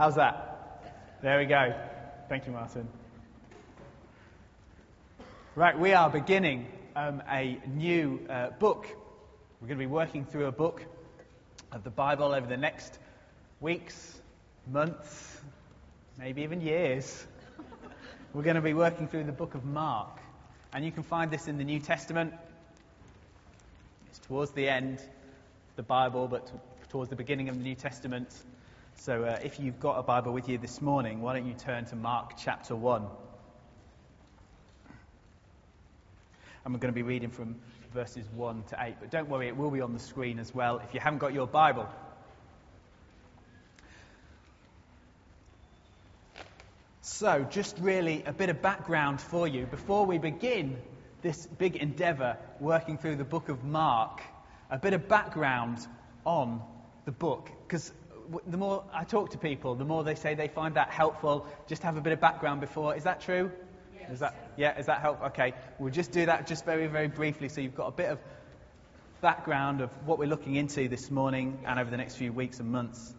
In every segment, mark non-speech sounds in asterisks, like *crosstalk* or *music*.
How's that? There we go. Thank you, Martin. Right, we are beginning um, a new uh, book. We're going to be working through a book of the Bible over the next weeks, months, maybe even years. We're going to be working through the book of Mark. And you can find this in the New Testament. It's towards the end of the Bible, but towards the beginning of the New Testament. So uh, if you've got a Bible with you this morning, why don't you turn to Mark chapter 1. And we're going to be reading from verses 1 to 8. But don't worry, it will be on the screen as well if you haven't got your Bible. So, just really a bit of background for you before we begin this big endeavour working through the book of Mark. A bit of background on the book. Because the more I talk to people, the more they say they find that helpful. Just have a bit of background before. Is that true? Yes. Is that, yeah, is that helpful? Okay, we'll just do that just very, very briefly so you've got a bit of background of what we're looking into this morning and over the next few weeks and months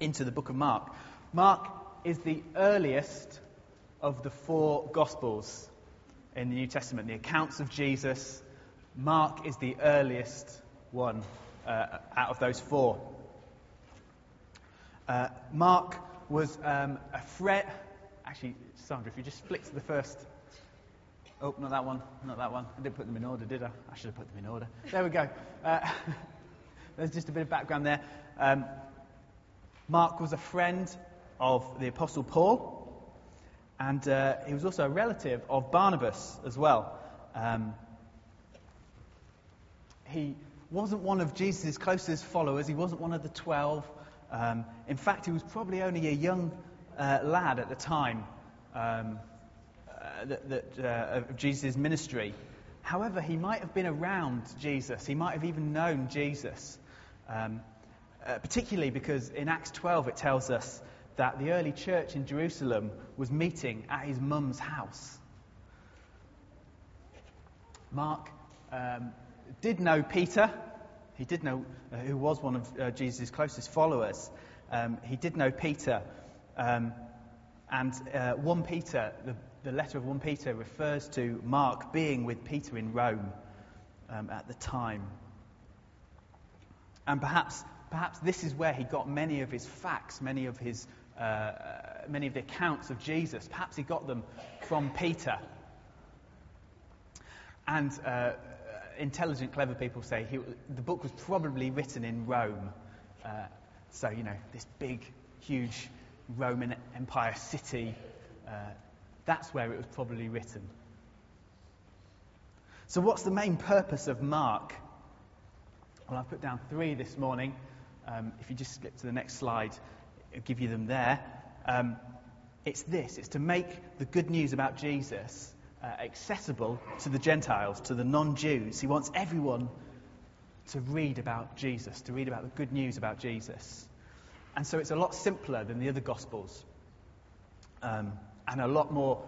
into the book of Mark. Mark is the earliest of the four Gospels in the New Testament, the accounts of Jesus. Mark is the earliest one uh, out of those four. Uh, Mark was um, a friend. Actually, Sandra, if you just flick to the first. Oh, not that one, not that one. I didn't put them in order, did I? I should have put them in order. There we go. Uh, *laughs* there's just a bit of background there. Um, Mark was a friend of the Apostle Paul, and uh, he was also a relative of Barnabas as well. Um, he wasn't one of Jesus' closest followers, he wasn't one of the twelve. Um, in fact, he was probably only a young uh, lad at the time um, uh, that, that, uh, of Jesus' ministry. However, he might have been around Jesus, he might have even known Jesus. Um, uh, particularly because in Acts 12 it tells us that the early church in Jerusalem was meeting at his mum's house. Mark um, did know Peter. He did know uh, who was one of uh, Jesus' closest followers. Um, he did know Peter. Um, and uh, 1 Peter, the, the, letter of 1 Peter, refers to Mark being with Peter in Rome um, at the time. And perhaps, perhaps this is where he got many of his facts, many of his uh, many of the accounts of Jesus. Perhaps he got them from Peter. And uh, intelligent, clever people say he, the book was probably written in Rome. Uh, so, you know, this big, huge Roman Empire city, uh, that's where it was probably written. So, what's the main purpose of Mark? Well, I've put down three this morning. Um, if you just skip to the next slide, I'll give you them there. Um, it's this it's to make the good news about Jesus uh, accessible to the Gentiles, to the non Jews. He wants everyone to read about Jesus, to read about the good news about Jesus. And so it's a lot simpler than the other Gospels. Um, and a lot more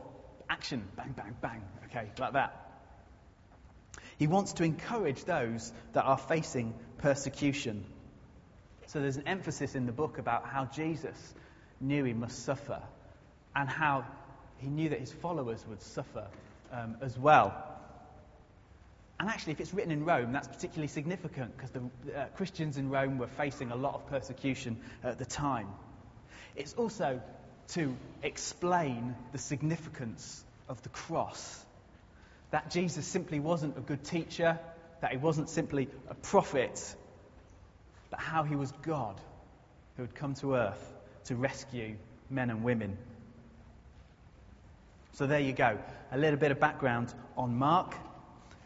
action, bang, bang, bang, okay, like that. He wants to encourage those that are facing persecution. So there's an emphasis in the book about how Jesus knew he must suffer and how he knew that his followers would suffer um, as well. And actually, if it's written in Rome, that's particularly significant because the uh, Christians in Rome were facing a lot of persecution at the time. It's also to explain the significance of the cross. That Jesus simply wasn't a good teacher, that he wasn't simply a prophet, but how he was God who had come to earth to rescue men and women. So there you go. A little bit of background on Mark.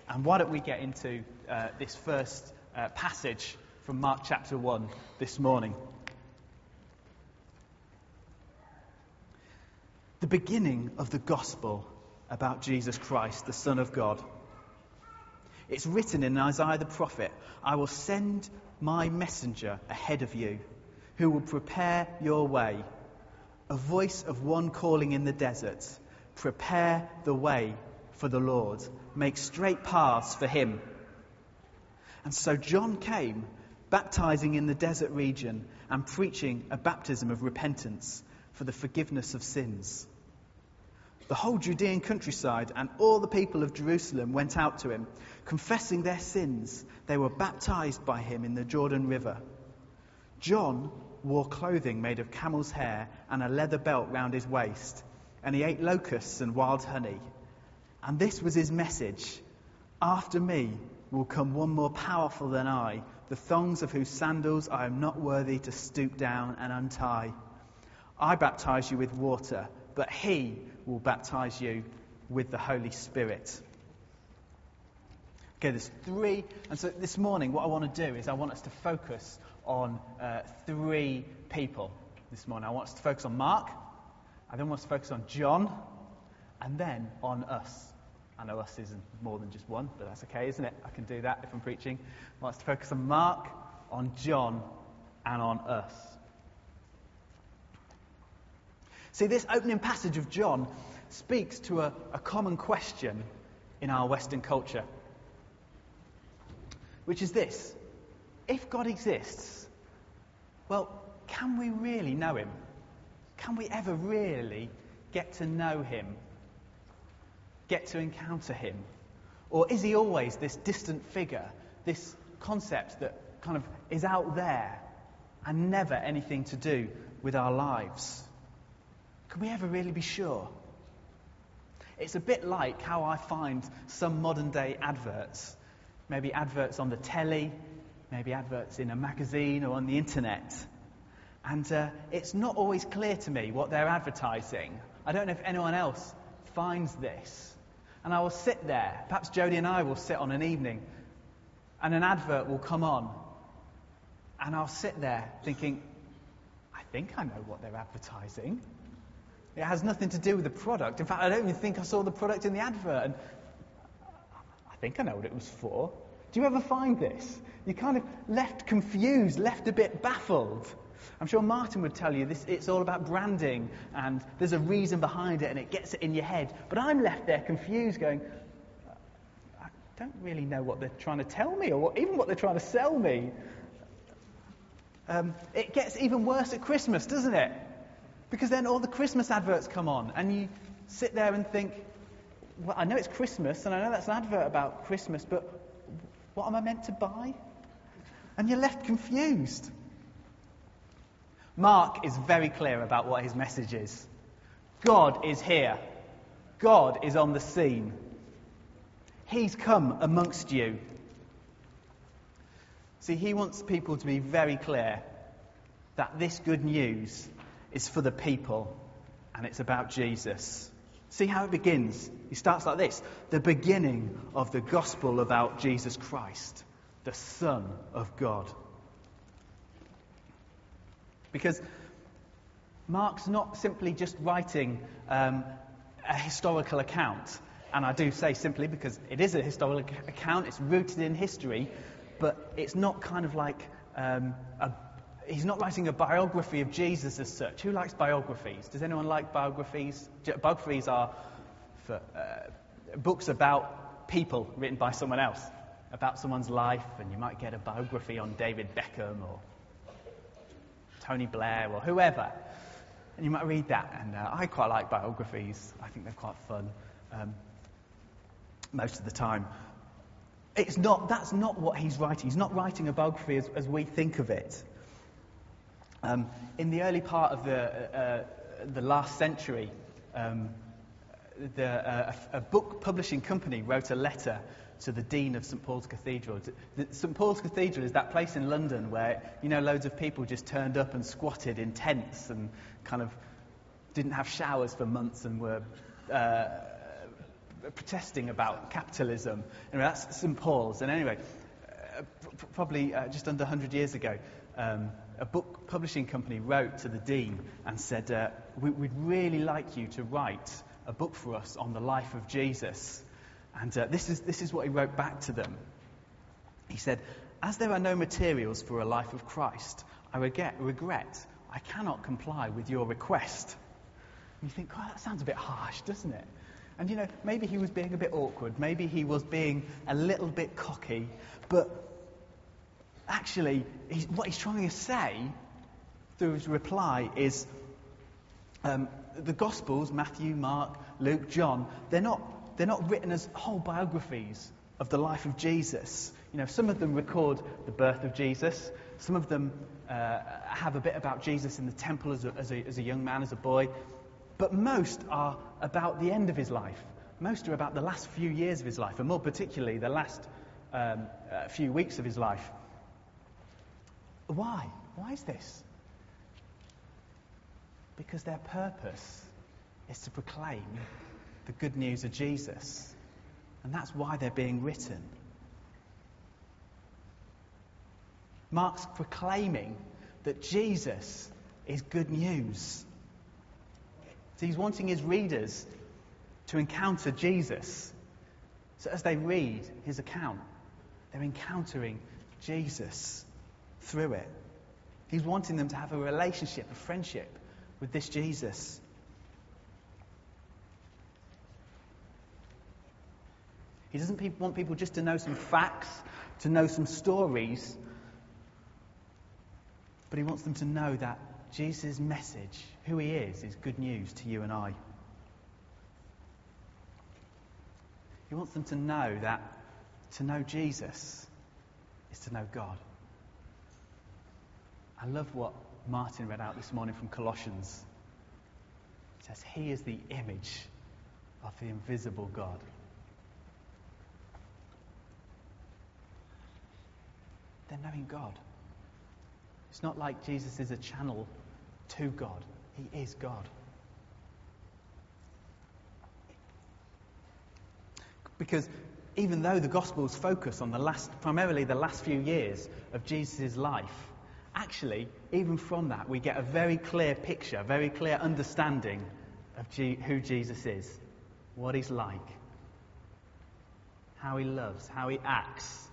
And why don't we get into uh, this first uh, passage from Mark chapter 1 this morning? The beginning of the gospel about Jesus Christ, the Son of God. It's written in Isaiah the prophet I will send my messenger ahead of you, who will prepare your way. A voice of one calling in the desert, prepare the way for the Lord, make straight paths for him. And so John came baptizing in the desert region and preaching a baptism of repentance for the forgiveness of sins. The whole Judean countryside and all the people of Jerusalem went out to him, confessing their sins. They were baptized by him in the Jordan River. John wore clothing made of camel's hair and a leather belt round his waist, and he ate locusts and wild honey. And this was his message After me will come one more powerful than I, the thongs of whose sandals I am not worthy to stoop down and untie. I baptize you with water, but he will baptize you with the Holy Spirit. Okay, there's three. And so this morning, what I want to do is I want us to focus on uh, three people this morning. I want us to focus on Mark, I then want to focus on John, and then on us. I know us isn't more than just one, but that's okay, isn't it? I can do that if I'm preaching. I want to focus on Mark, on John, and on us. See, this opening passage of John speaks to a, a common question in our Western culture, which is this If God exists, well, can we really know him? Can we ever really get to know him? Get to encounter him? Or is he always this distant figure, this concept that kind of is out there and never anything to do with our lives? Can we ever really be sure? It's a bit like how I find some modern day adverts. Maybe adverts on the telly, maybe adverts in a magazine or on the internet. And uh, it's not always clear to me what they're advertising. I don't know if anyone else finds this. And I will sit there, perhaps Jody and I will sit on an evening, and an advert will come on. And I'll sit there thinking, I think I know what they're advertising. It has nothing to do with the product. In fact, I don't even think I saw the product in the advert. And I think I know what it was for. Do you ever find this? You're kind of left confused, left a bit baffled. I'm sure Martin would tell you this, it's all about branding and there's a reason behind it and it gets it in your head. But I'm left there confused going, I don't really know what they're trying to tell me or what, even what they're trying to sell me. Um, it gets even worse at Christmas, doesn't it? Because then all the Christmas adverts come on, and you sit there and think, well, I know it's Christmas, and I know that's an advert about Christmas, but what am I meant to buy? And you're left confused. Mark is very clear about what his message is God is here, God is on the scene. He's come amongst you. See, he wants people to be very clear that this good news is for the people and it's about Jesus. See how it begins? He starts like this the beginning of the gospel about Jesus Christ, the Son of God. Because Mark's not simply just writing um, a historical account, and I do say simply because it is a historical account, it's rooted in history, but it's not kind of like um, a he's not writing a biography of Jesus as such. Who likes biographies? Does anyone like biographies? Biographies are for, uh, books about people written by someone else, about someone's life, and you might get a biography on David Beckham or Tony Blair or whoever. And you might read that, and uh, I quite like biographies. I think they're quite fun um, most of the time. It's not, that's not what he's writing. He's not writing a biography as, as we think of it. Um, in the early part of the, uh, uh, the last century, um, the, uh, a, a, book publishing company wrote a letter to the dean of St Paul's Cathedral. The, St Paul's Cathedral is that place in London where you know loads of people just turned up and squatted in tents and kind of didn't have showers for months and were uh, protesting about capitalism. Anyway, that's St Paul's. And anyway, uh, probably uh, just under 100 years ago. Um, a book publishing company wrote to the dean and said, uh, we, would really like you to write a book for us on the life of Jesus. And uh, this, is, this is what he wrote back to them. He said, As there are no materials for a life of Christ, I regret, regret I cannot comply with your request. And you think, oh, that sounds a bit harsh, doesn't it? And you know, maybe he was being a bit awkward, maybe he was being a little bit cocky, but actually, he's, what he's trying to say through his reply is um, the Gospels, Matthew, Mark, Luke, John, they're not, they're not written as whole biographies of the life of Jesus. You know, some of them record the birth of Jesus, some of them uh, have a bit about Jesus in the temple as a, as, a, as a young man, as a boy, but most are about the end of his life. Most are about the last few years of his life, and more particularly the last um, uh, few weeks of his life. Why? Why is this? Because their purpose is to proclaim the good news of Jesus. And that's why they're being written. Mark's proclaiming that Jesus is good news. So he's wanting his readers to encounter Jesus. So as they read his account, they're encountering Jesus through it. He's wanting them to have a relationship, a friendship with this Jesus. He doesn't want people just to know some facts, to know some stories, but he wants them to know that Jesus' message, who he is, is good news to you and I. He wants them to know that to know Jesus is to know God. I love what Martin read out this morning from Colossians. It says, He is the image of the invisible God. They're knowing God. It's not like Jesus is a channel to God, He is God. Because even though the Gospels focus on the last, primarily the last few years of Jesus' life, actually, even from that, we get a very clear picture, very clear understanding of G- who Jesus is, what he's like, how he loves, how he acts,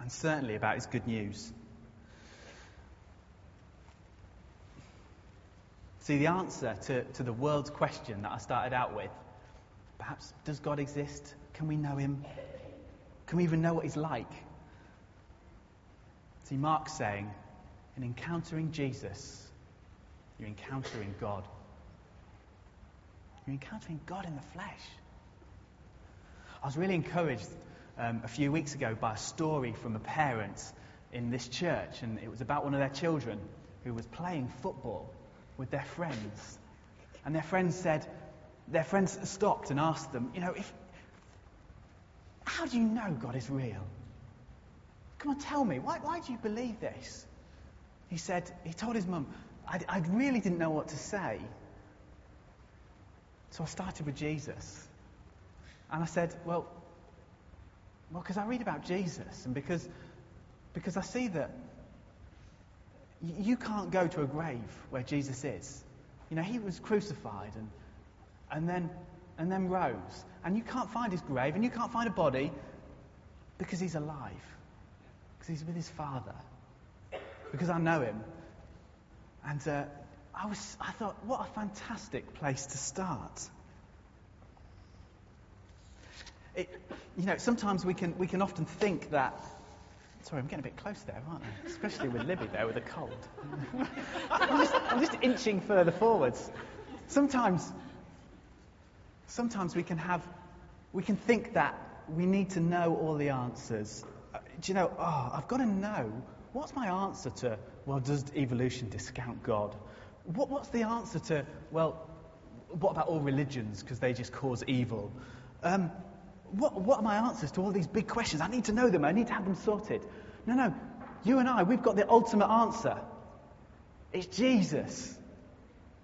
and certainly about his good news. See, the answer to, to the world's question that I started out with perhaps, does God exist? Can we know him? Can we even know what he's like? See, Mark's saying, in encountering Jesus, you're encountering God. You're encountering God in the flesh. I was really encouraged um, a few weeks ago by a story from a parent in this church, and it was about one of their children who was playing football with their friends. And their friends said, their friends stopped and asked them, you know, if, how do you know God is real? Come on, tell me, why, why do you believe this? He said, he told his mum, I, I really didn't know what to say. So I started with Jesus. And I said, well, well, because I read about Jesus and because, because I see that you can't go to a grave where Jesus is. You know, he was crucified and, and, then, and then rose. And you can't find his grave and you can't find a body because he's alive. Because he's with his Father. Because I know him. And uh, I, was, I thought, what a fantastic place to start. It, you know, sometimes we can, we can often think that. Sorry, I'm getting a bit close there, aren't I? Especially with Libby there with a cold. *laughs* I'm, just, I'm just inching further forwards. Sometimes, sometimes we can have, we can think that we need to know all the answers. Do you know, oh, I've got to know what's my answer to, well, does evolution discount God? What, what's the answer to, well, what about all religions because they just cause evil? Um, what, what are my answers to all these big questions? I need to know them. I need to have them sorted. No, no. You and I, we've got the ultimate answer. It's Jesus.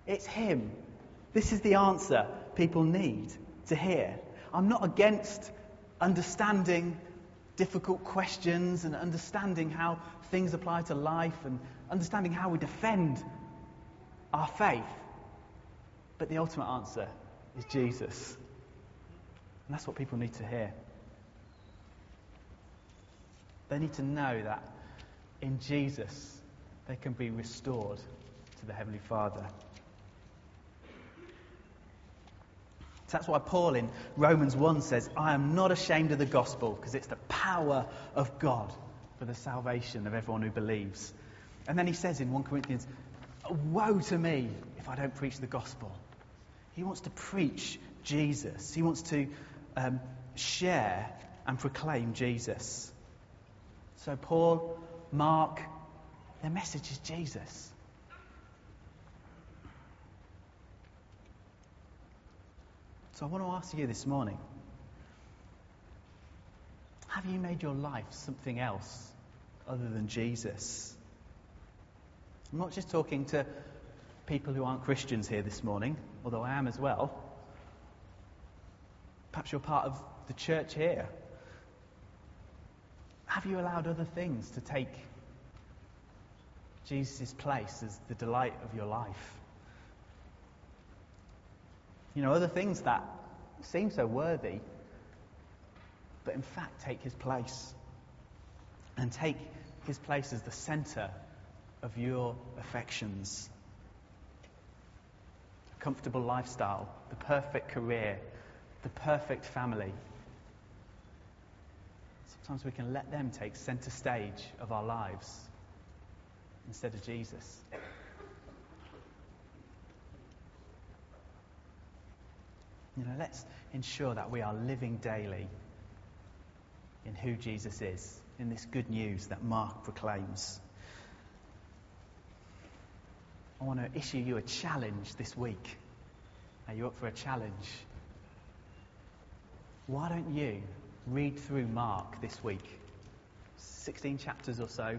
It's Him. This is the answer people need to hear. I'm not against understanding difficult questions and understanding how things apply to life and understanding how we defend our faith. But the ultimate answer is Jesus. And that's what people need to hear. They need to know that in Jesus they can be restored to the Heavenly Father. So that's why Paul in Romans 1 says, I am not ashamed of the gospel because it's the power of God for the salvation of everyone who believes. And then he says in 1 Corinthians, Woe to me if I don't preach the gospel. He wants to preach Jesus, he wants to um, share and proclaim Jesus. So, Paul, Mark, their message is Jesus. So, I want to ask you this morning have you made your life something else other than Jesus? I'm not just talking to people who aren't Christians here this morning, although I am as well. Perhaps you're part of the church here. Have you allowed other things to take Jesus' place as the delight of your life? You know, other things that seem so worthy, but in fact take his place. And take his place as the center of your affections. A comfortable lifestyle, the perfect career, the perfect family. Sometimes we can let them take center stage of our lives instead of Jesus. You know, let's ensure that we are living daily in who Jesus is, in this good news that Mark proclaims. I want to issue you a challenge this week. Are you up for a challenge? Why don't you read through Mark this week? 16 chapters or so.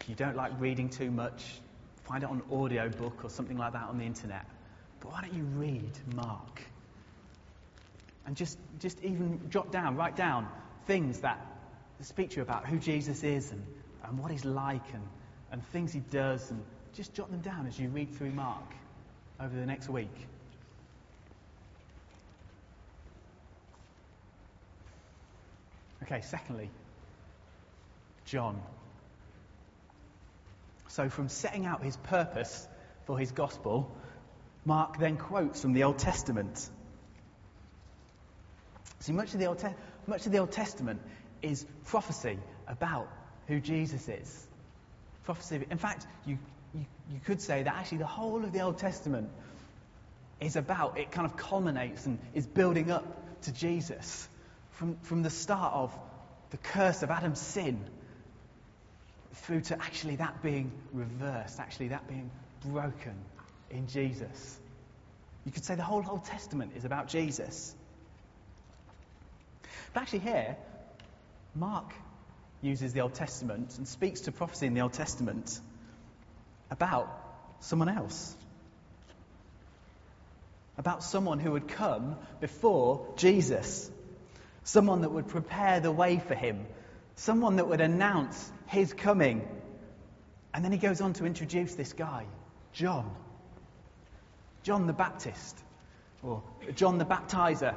If you don't like reading too much, find it on audio book or something like that on the internet. But why don't you read Mark? And just, just even jot down, write down things that speak to you about who Jesus is and, and what he's like and and things he does, and just jot them down as you read through Mark over the next week. Okay, secondly, John. So, from setting out his purpose for his gospel, Mark then quotes from the Old Testament. See, much of the Old, Te- much of the Old Testament is prophecy about who Jesus is prophecy. In fact, you, you, you could say that actually the whole of the Old Testament is about, it kind of culminates and is building up to Jesus. From, from the start of the curse of Adam's sin through to actually that being reversed, actually that being broken in Jesus. You could say the whole Old Testament is about Jesus. But actually, here, Mark uses the Old Testament and speaks to prophecy in the Old Testament about someone else. About someone who would come before Jesus. Someone that would prepare the way for him. Someone that would announce his coming. And then he goes on to introduce this guy, John. John the Baptist, or John the Baptizer,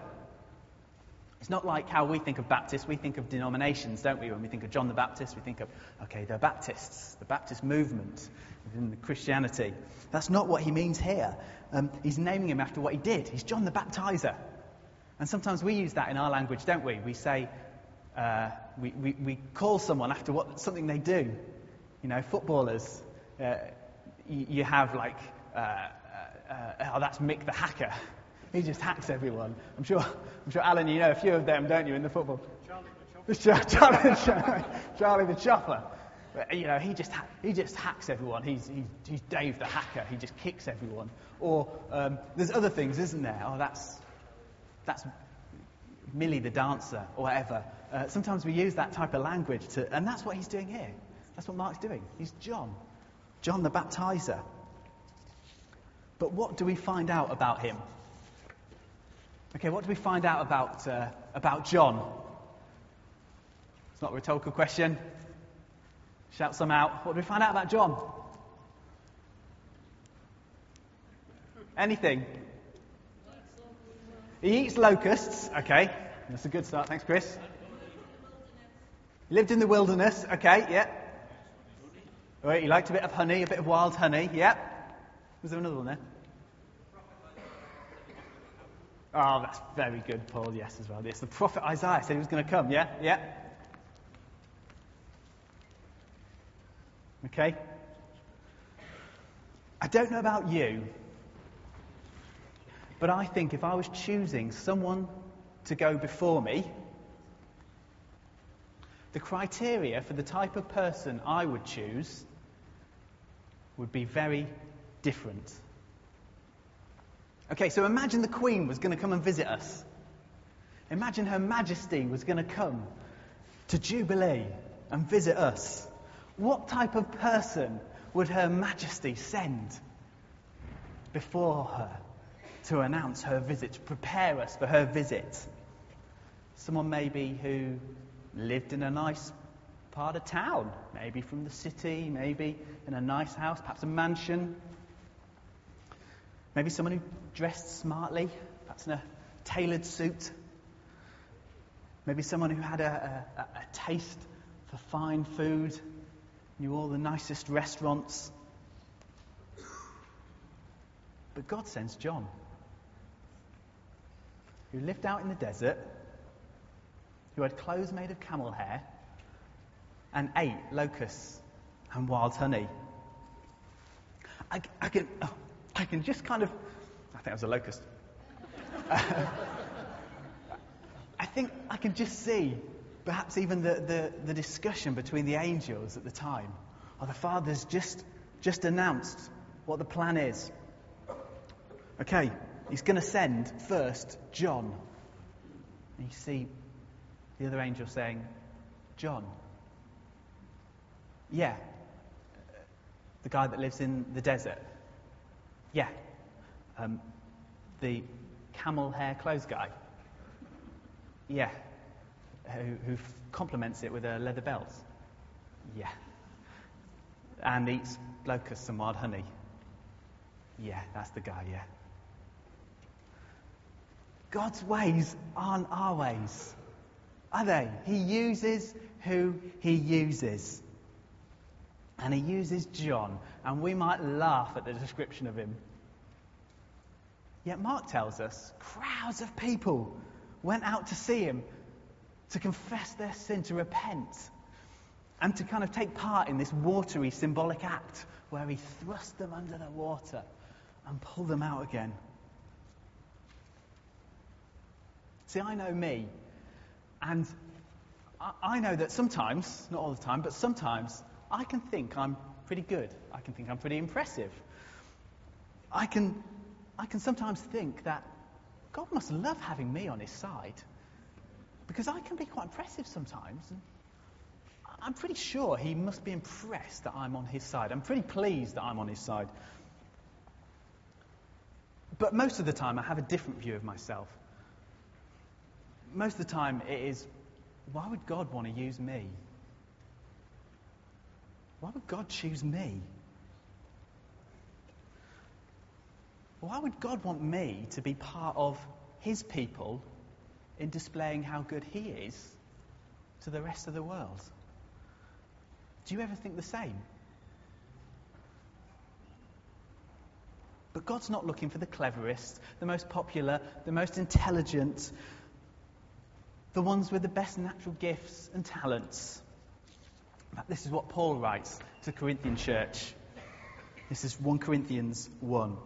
it's not like how we think of Baptists. We think of denominations, don't we? When we think of John the Baptist, we think of, okay, the Baptists, the Baptist movement within Christianity. That's not what he means here. Um, he's naming him after what he did. He's John the Baptizer. And sometimes we use that in our language, don't we? We say, uh, we, we, we, call someone after what, something they do. You know, footballers, uh, you, you, have like, uh, uh, oh, that's Mick the hacker. He just hacks everyone. I'm sure, I'm sure, Alan, you know a few of them, don't you, in the football? Charlie the *laughs* Chopper. Charlie the Chopper. You know, he just, ha- he just hacks everyone. He's, he's, he's Dave the hacker. He just kicks everyone. Or um, there's other things, isn't there? Oh, that's, that's Millie the dancer, or whatever. Uh, sometimes we use that type of language to, and that's what he's doing here. That's what Mark's doing. He's John, John the baptizer. But what do we find out about him? Okay, what do we find out about, uh, about John? It's not a rhetorical question. Shout some out. What do we find out about John? Anything? He eats locusts. Okay, that's a good start. Thanks, Chris. He lived in the wilderness. Okay, yeah. Right, he liked a bit of honey, a bit of wild honey. Yeah. Was there another one there? Oh, that's very good, Paul. Yes, as well. Yes, the prophet Isaiah said he was going to come. Yeah, yeah. Okay? I don't know about you, but I think if I was choosing someone to go before me, the criteria for the type of person I would choose would be very different. Okay, so imagine the Queen was going to come and visit us. Imagine Her Majesty was going to come to Jubilee and visit us. What type of person would Her Majesty send before her to announce her visit, to prepare us for her visit? Someone maybe who lived in a nice part of town, maybe from the city, maybe in a nice house, perhaps a mansion. Maybe someone who dressed smartly, perhaps in a tailored suit. Maybe someone who had a, a, a taste for fine food, knew all the nicest restaurants. But God sends John, who lived out in the desert, who had clothes made of camel hair, and ate locusts and wild honey. I, I can, oh, I can just kind of, I think it was a locust. Uh, *laughs* I think I can just see perhaps even the, the, the, discussion between the angels at the time. Or the Father's just, just announced what the plan is. Okay, he's going to send first John. And you see the other angel saying, John. Yeah. The guy that lives in the desert. Yeah. Um, the camel hair clothes guy. Yeah. Who, who complements it with a leather belt. Yeah. And eats locusts and wild honey. Yeah, that's the guy, yeah. God's ways aren't our ways, are they? He uses who he uses. And he uses John, and we might laugh at the description of him. Yet Mark tells us crowds of people went out to see him, to confess their sin, to repent, and to kind of take part in this watery symbolic act where he thrust them under the water and pulled them out again. See, I know me, and I know that sometimes, not all the time, but sometimes I can think I'm pretty good. I can think I'm pretty impressive. I can, I can sometimes think that God must love having me on his side because I can be quite impressive sometimes. I'm pretty sure he must be impressed that I'm on his side. I'm pretty pleased that I'm on his side. But most of the time, I have a different view of myself. Most of the time, it is why would God want to use me? Why would God choose me? Why would God want me to be part of His people in displaying how good He is to the rest of the world? Do you ever think the same? But God's not looking for the cleverest, the most popular, the most intelligent, the ones with the best natural gifts and talents. This is what Paul writes to the Corinthian church. This is 1 Corinthians 1.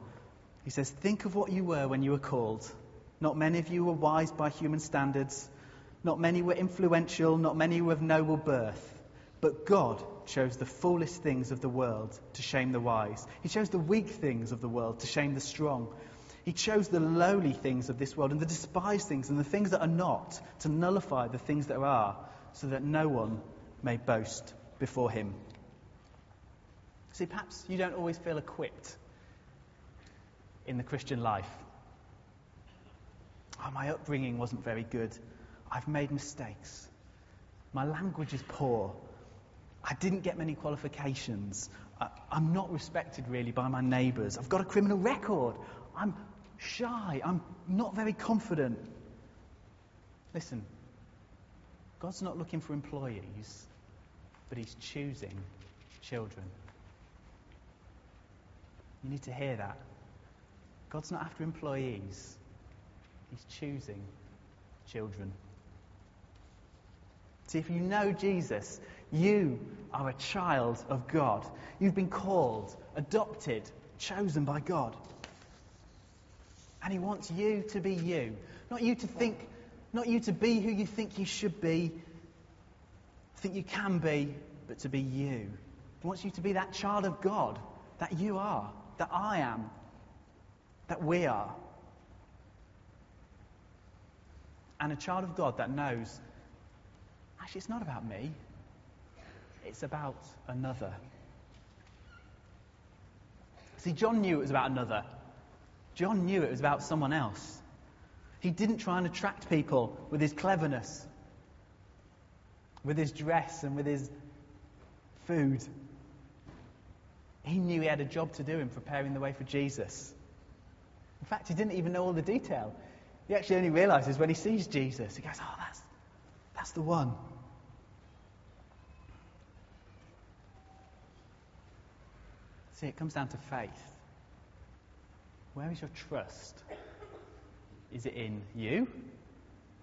He says, Think of what you were when you were called. Not many of you were wise by human standards. Not many were influential. Not many were of noble birth. But God chose the foolish things of the world to shame the wise. He chose the weak things of the world to shame the strong. He chose the lowly things of this world and the despised things and the things that are not to nullify the things that are, so that no one may boast before Him. See, perhaps you don't always feel equipped in the Christian life. Oh, my upbringing wasn't very good. I've made mistakes. My language is poor. I didn't get many qualifications. I, I'm not respected really by my neighbours. I've got a criminal record. I'm shy. I'm not very confident. Listen, God's not looking for employees but he's choosing children. You need to hear that. God's not after employees, He's choosing children. See, if you know Jesus, you are a child of God. You've been called, adopted, chosen by God. And He wants you to be you. Not you to think, not you to be who you think you should be, think you can be, but to be you. He wants you to be that child of God that you are, that I am, that we are. And a child of God that knows actually, it's not about me, it's about another. See, John knew it was about another. John knew it was about someone else. He didn't try and attract people with his cleverness, with his dress, and with his food. He knew he had a job to do in preparing the way for Jesus. In fact, he didn't even know all the detail. He actually only realizes when he sees Jesus. He goes, Oh, that's, that's the one. See, it comes down to faith. Where is your trust? Is it in you,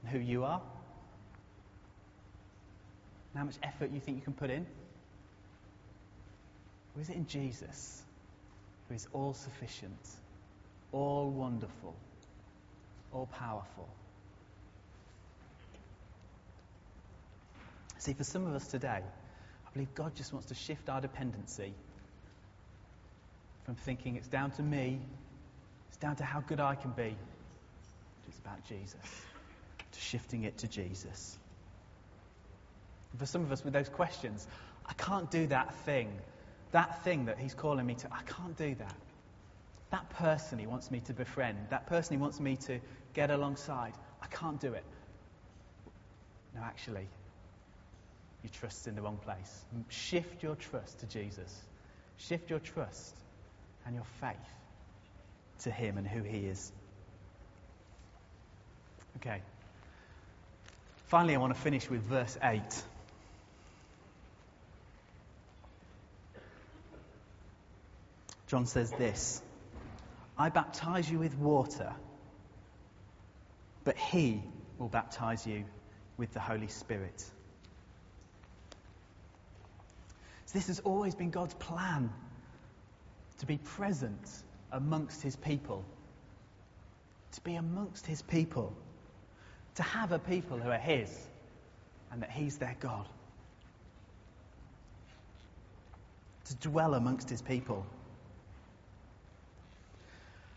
and who you are? And how much effort you think you can put in? Or is it in Jesus, who is all sufficient, all wonderful, all powerful? See, for some of us today, I believe God just wants to shift our dependency from thinking it's down to me, it's down to how good I can be. It's about Jesus, to shifting it to Jesus. And for some of us with those questions, I can't do that thing. That thing that he's calling me to, I can't do that. That person he wants me to befriend, that person he wants me to get alongside, I can't do it. No, actually, your trust's in the wrong place. Shift your trust to Jesus. Shift your trust and your faith to him and who he is. Okay. Finally, I want to finish with verse 8. John says this I baptize you with water, but he will baptize you with the Holy Spirit. So this has always been God's plan to be present amongst his people. To be amongst his people. To have a people who are his and that he's their God. To dwell amongst his people.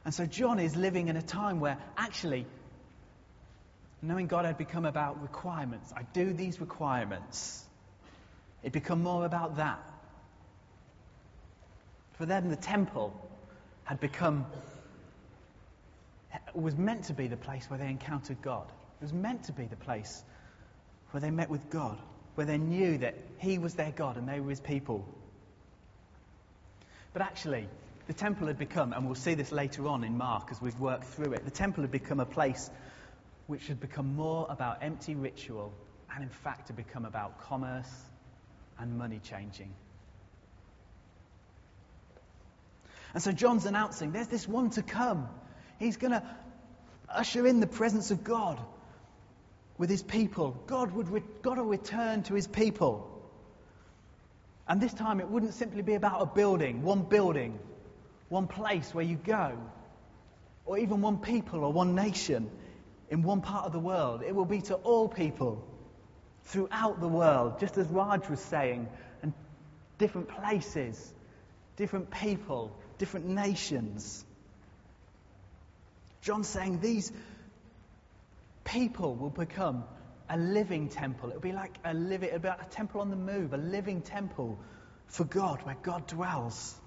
And so John is living in a time where actually knowing God had become about requirements. I do these requirements. It become more about that. For them, the temple had become, was meant to be the place where they encountered God. It was meant to be the place where they met with God, where they knew that He was their God and they were His people. But actually, the temple had become, and we'll see this later on in Mark as we've worked through it, the temple had become a place which had become more about empty ritual and, in fact, had become about commerce and money changing. And so John's announcing there's this one to come. He's going to usher in the presence of God with his people. God would re- God will return to his people. And this time it wouldn't simply be about a building, one building, one place where you go, or even one people or one nation in one part of the world. It will be to all people throughout the world, just as Raj was saying, and different places, different people, different nations. John's saying these people will become a living temple. It'll be like a living, it'll be like a temple on the move, a living temple for God, where God dwells.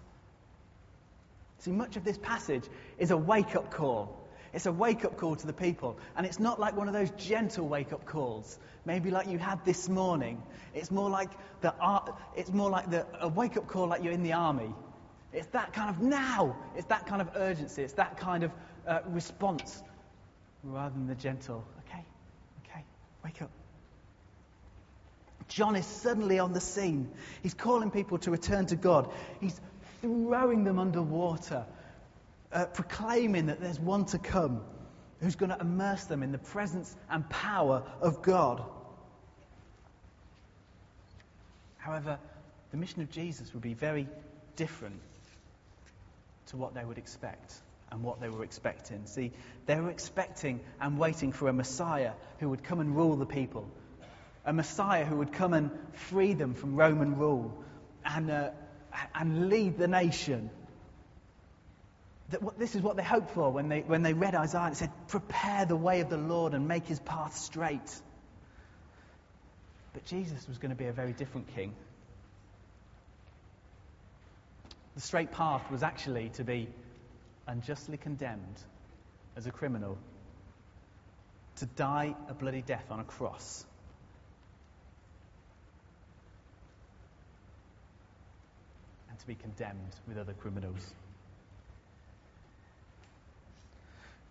See, much of this passage is a wake up call. It's a wake up call to the people. And it's not like one of those gentle wake up calls, maybe like you had this morning. It's more like, the, it's more like the, a wake up call like you're in the army. It's that kind of now. It's that kind of urgency. It's that kind of uh, response rather than the gentle, okay, okay, wake up. John is suddenly on the scene. He's calling people to return to God. He's throwing them under water, uh, proclaiming that there's one to come who's going to immerse them in the presence and power of God. However, the mission of Jesus would be very different to what they would expect and what they were expecting. See, they were expecting and waiting for a Messiah who would come and rule the people, a Messiah who would come and free them from Roman rule and, uh, and lead the nation. That what, this is what they hoped for when they, when they read Isaiah. It said, Prepare the way of the Lord and make his path straight. But Jesus was going to be a very different king. The straight path was actually to be unjustly condemned as a criminal, to die a bloody death on a cross. And to be condemned with other criminals.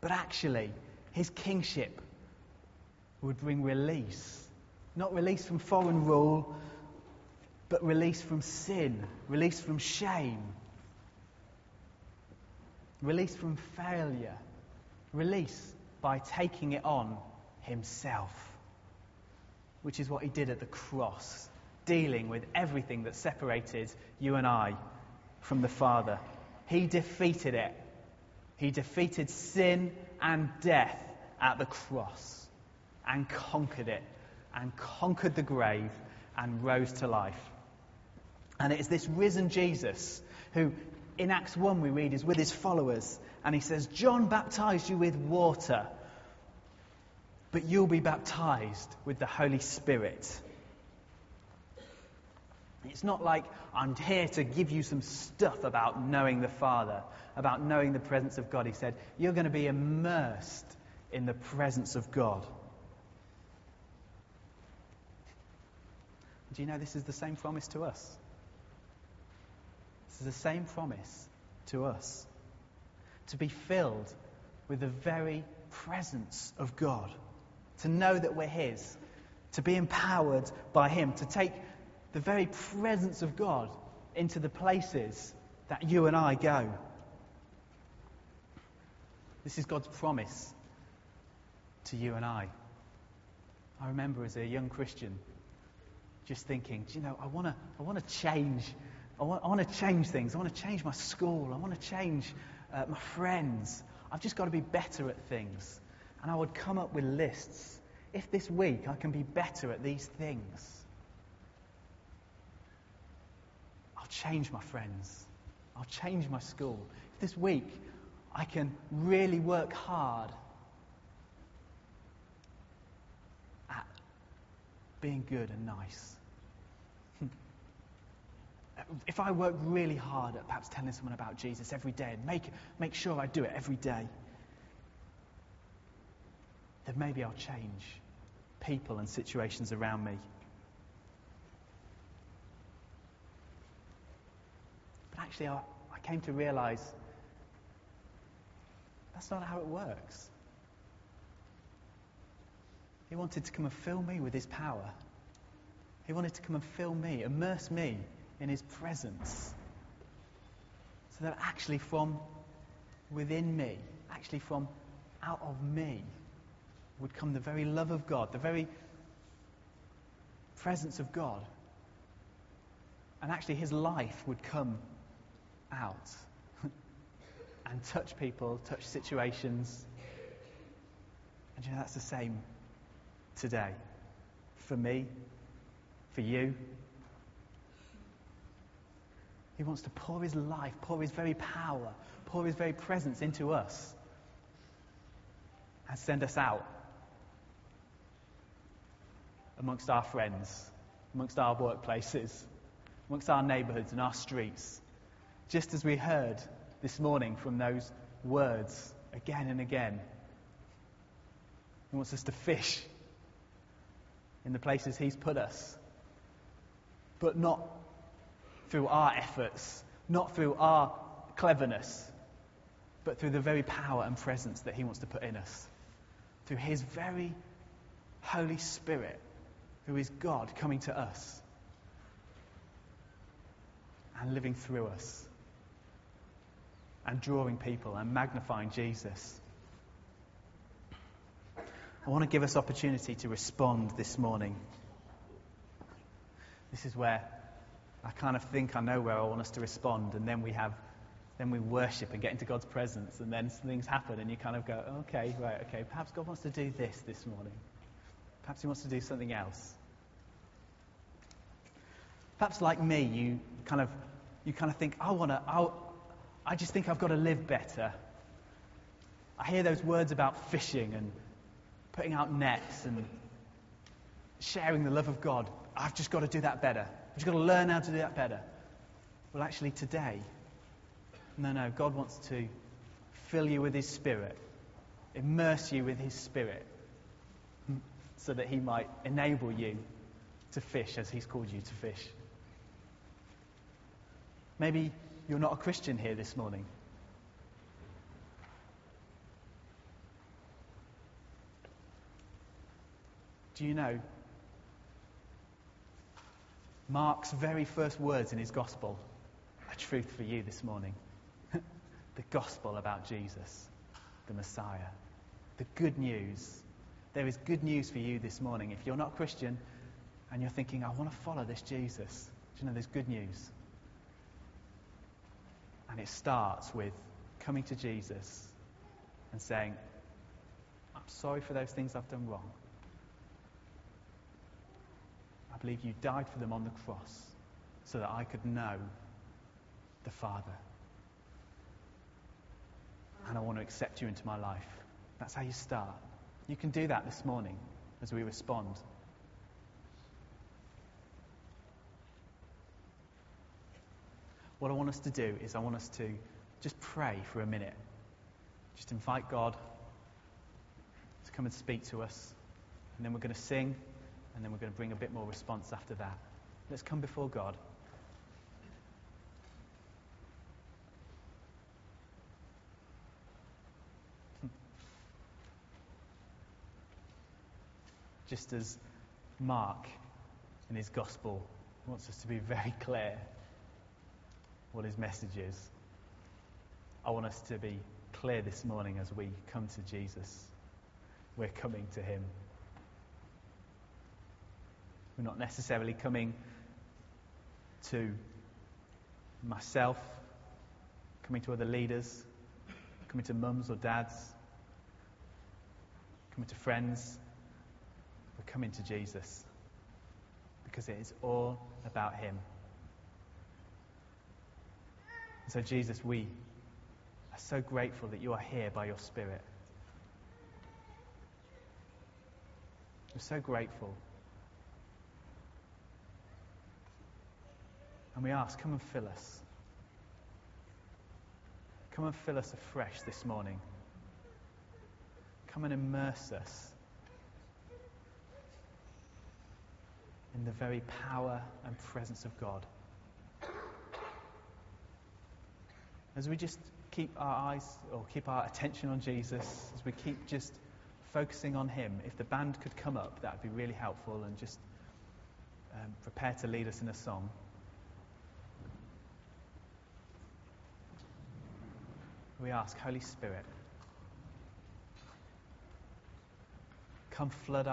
But actually, his kingship would bring release. Not release from foreign rule, but release from sin, release from shame, release from failure, release by taking it on himself, which is what he did at the cross, dealing with everything that separated you and I from the Father. He defeated it. He defeated sin and death at the cross and conquered it and conquered the grave and rose to life. And it is this risen Jesus who in Acts 1 we read is with his followers and he says, John baptized you with water, but you'll be baptized with the Holy Spirit. It's not like I'm here to give you some stuff about knowing the Father, about knowing the presence of God. He said, You're going to be immersed in the presence of God. Do you know this is the same promise to us? This is the same promise to us. To be filled with the very presence of God. To know that we're His. To be empowered by Him. To take the very presence of God into the places that you and I go. This is God's promise to you and I. I remember as a young Christian just thinking, do you know, I want to I wanna change I want, I want to change things. I want to change my school. I want to change uh, my friends. I've just got to be better at things. And I would come up with lists. If this week I can be better at these things, I'll change my friends. I'll change my school. If this week I can really work hard at being good and nice, *laughs* if I work really hard at perhaps telling someone about Jesus every day and make, make sure I do it every day, then maybe I'll change people and situations around me. But actually, I, I came to realize that's not how it works. He wanted to come and fill me with his power. He wanted to come and fill me, immerse me in his presence. So that actually from within me, actually from out of me, would come the very love of God, the very presence of God. And actually, his life would come out *laughs* and touch people, touch situations. And you know, that's the same today. For me, for you, he wants to pour his life, pour his very power, pour his very presence into us and send us out amongst our friends, amongst our workplaces, amongst our neighborhoods and our streets. Just as we heard this morning from those words again and again. He wants us to fish in the places He's put us, but not through our efforts, not through our cleverness, but through the very power and presence that He wants to put in us. Through His very Holy Spirit, who is God coming to us and living through us and drawing people and magnifying Jesus. I want to give us opportunity to respond this morning. This is where I kind of think I know where I want us to respond, and then we have, then we worship and get into God's presence, and then things happen, and you kind of go, okay, right, okay, perhaps God wants to do this this morning. Perhaps He wants to do something else. Perhaps like me, you kind of, you kind of think, I want to, I just think I've got to live better. I hear those words about fishing and putting out nets and sharing the love of God. I've just got to do that better. I've just got to learn how to do that better. Well, actually, today, no, no, God wants to fill you with His Spirit, immerse you with His Spirit, so that He might enable you to fish as He's called you to fish. Maybe you're not a Christian here this morning. Do you know? Mark's very first words in his gospel are truth for you this morning. *laughs* the gospel about Jesus, the Messiah. The good news. There is good news for you this morning. If you're not Christian and you're thinking, I want to follow this Jesus, do you know there's good news? And it starts with coming to Jesus and saying, I'm sorry for those things I've done wrong. I believe you died for them on the cross so that I could know the Father. And I want to accept you into my life. That's how you start. You can do that this morning as we respond. What I want us to do is I want us to just pray for a minute. Just invite God to come and speak to us. And then we're going to sing and then we're going to bring a bit more response after that. Let's come before God. Just as Mark in his gospel wants us to be very clear what his message is, I want us to be clear this morning as we come to Jesus. We're coming to him. We're not necessarily coming to myself, coming to other leaders, coming to mums or dads, coming to friends. We're coming to Jesus because it is all about Him. So, Jesus, we are so grateful that you are here by your Spirit. We're so grateful And we ask, come and fill us. Come and fill us afresh this morning. Come and immerse us in the very power and presence of God. As we just keep our eyes or keep our attention on Jesus, as we keep just focusing on Him, if the band could come up, that would be really helpful and just um, prepare to lead us in a song. we ask, Holy Spirit, come flood our